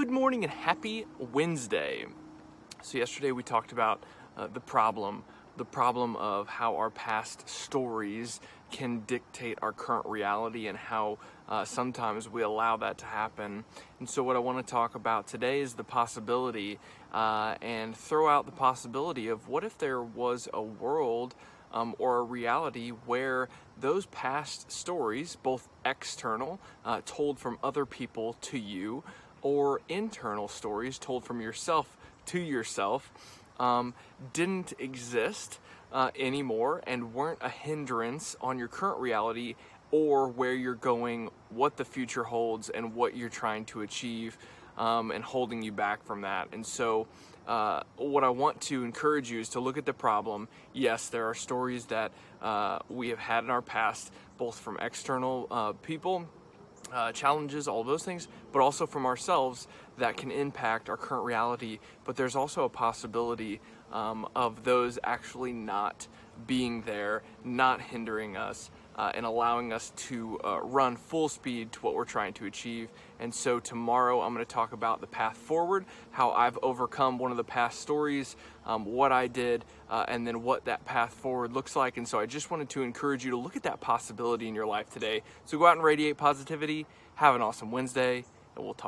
Good morning and happy Wednesday. So, yesterday we talked about uh, the problem, the problem of how our past stories can dictate our current reality and how uh, sometimes we allow that to happen. And so, what I want to talk about today is the possibility uh, and throw out the possibility of what if there was a world um, or a reality where those past stories, both external, uh, told from other people to you, or internal stories told from yourself to yourself, um, didn't exist uh, anymore and weren't a hindrance on your current reality or where you're going, what the future holds, and what you're trying to achieve, um, and holding you back from that. And so, uh, what I want to encourage you is to look at the problem. Yes, there are stories that uh, we have had in our past, both from external uh, people, uh, challenges, all those things, but also from ourselves that can impact our current reality. But there's also a possibility um, of those actually not being there, not hindering us, uh, and allowing us to uh, run full speed to what we're trying to achieve. And so tomorrow I'm going to talk about the path forward, how I've overcome one of the past stories, um, what I did, uh, and then what that path forward looks like. And so I just wanted to encourage you to look at that possibility in your life today. So go out and radiate positivity. Have an awesome Wednesday, and we'll talk.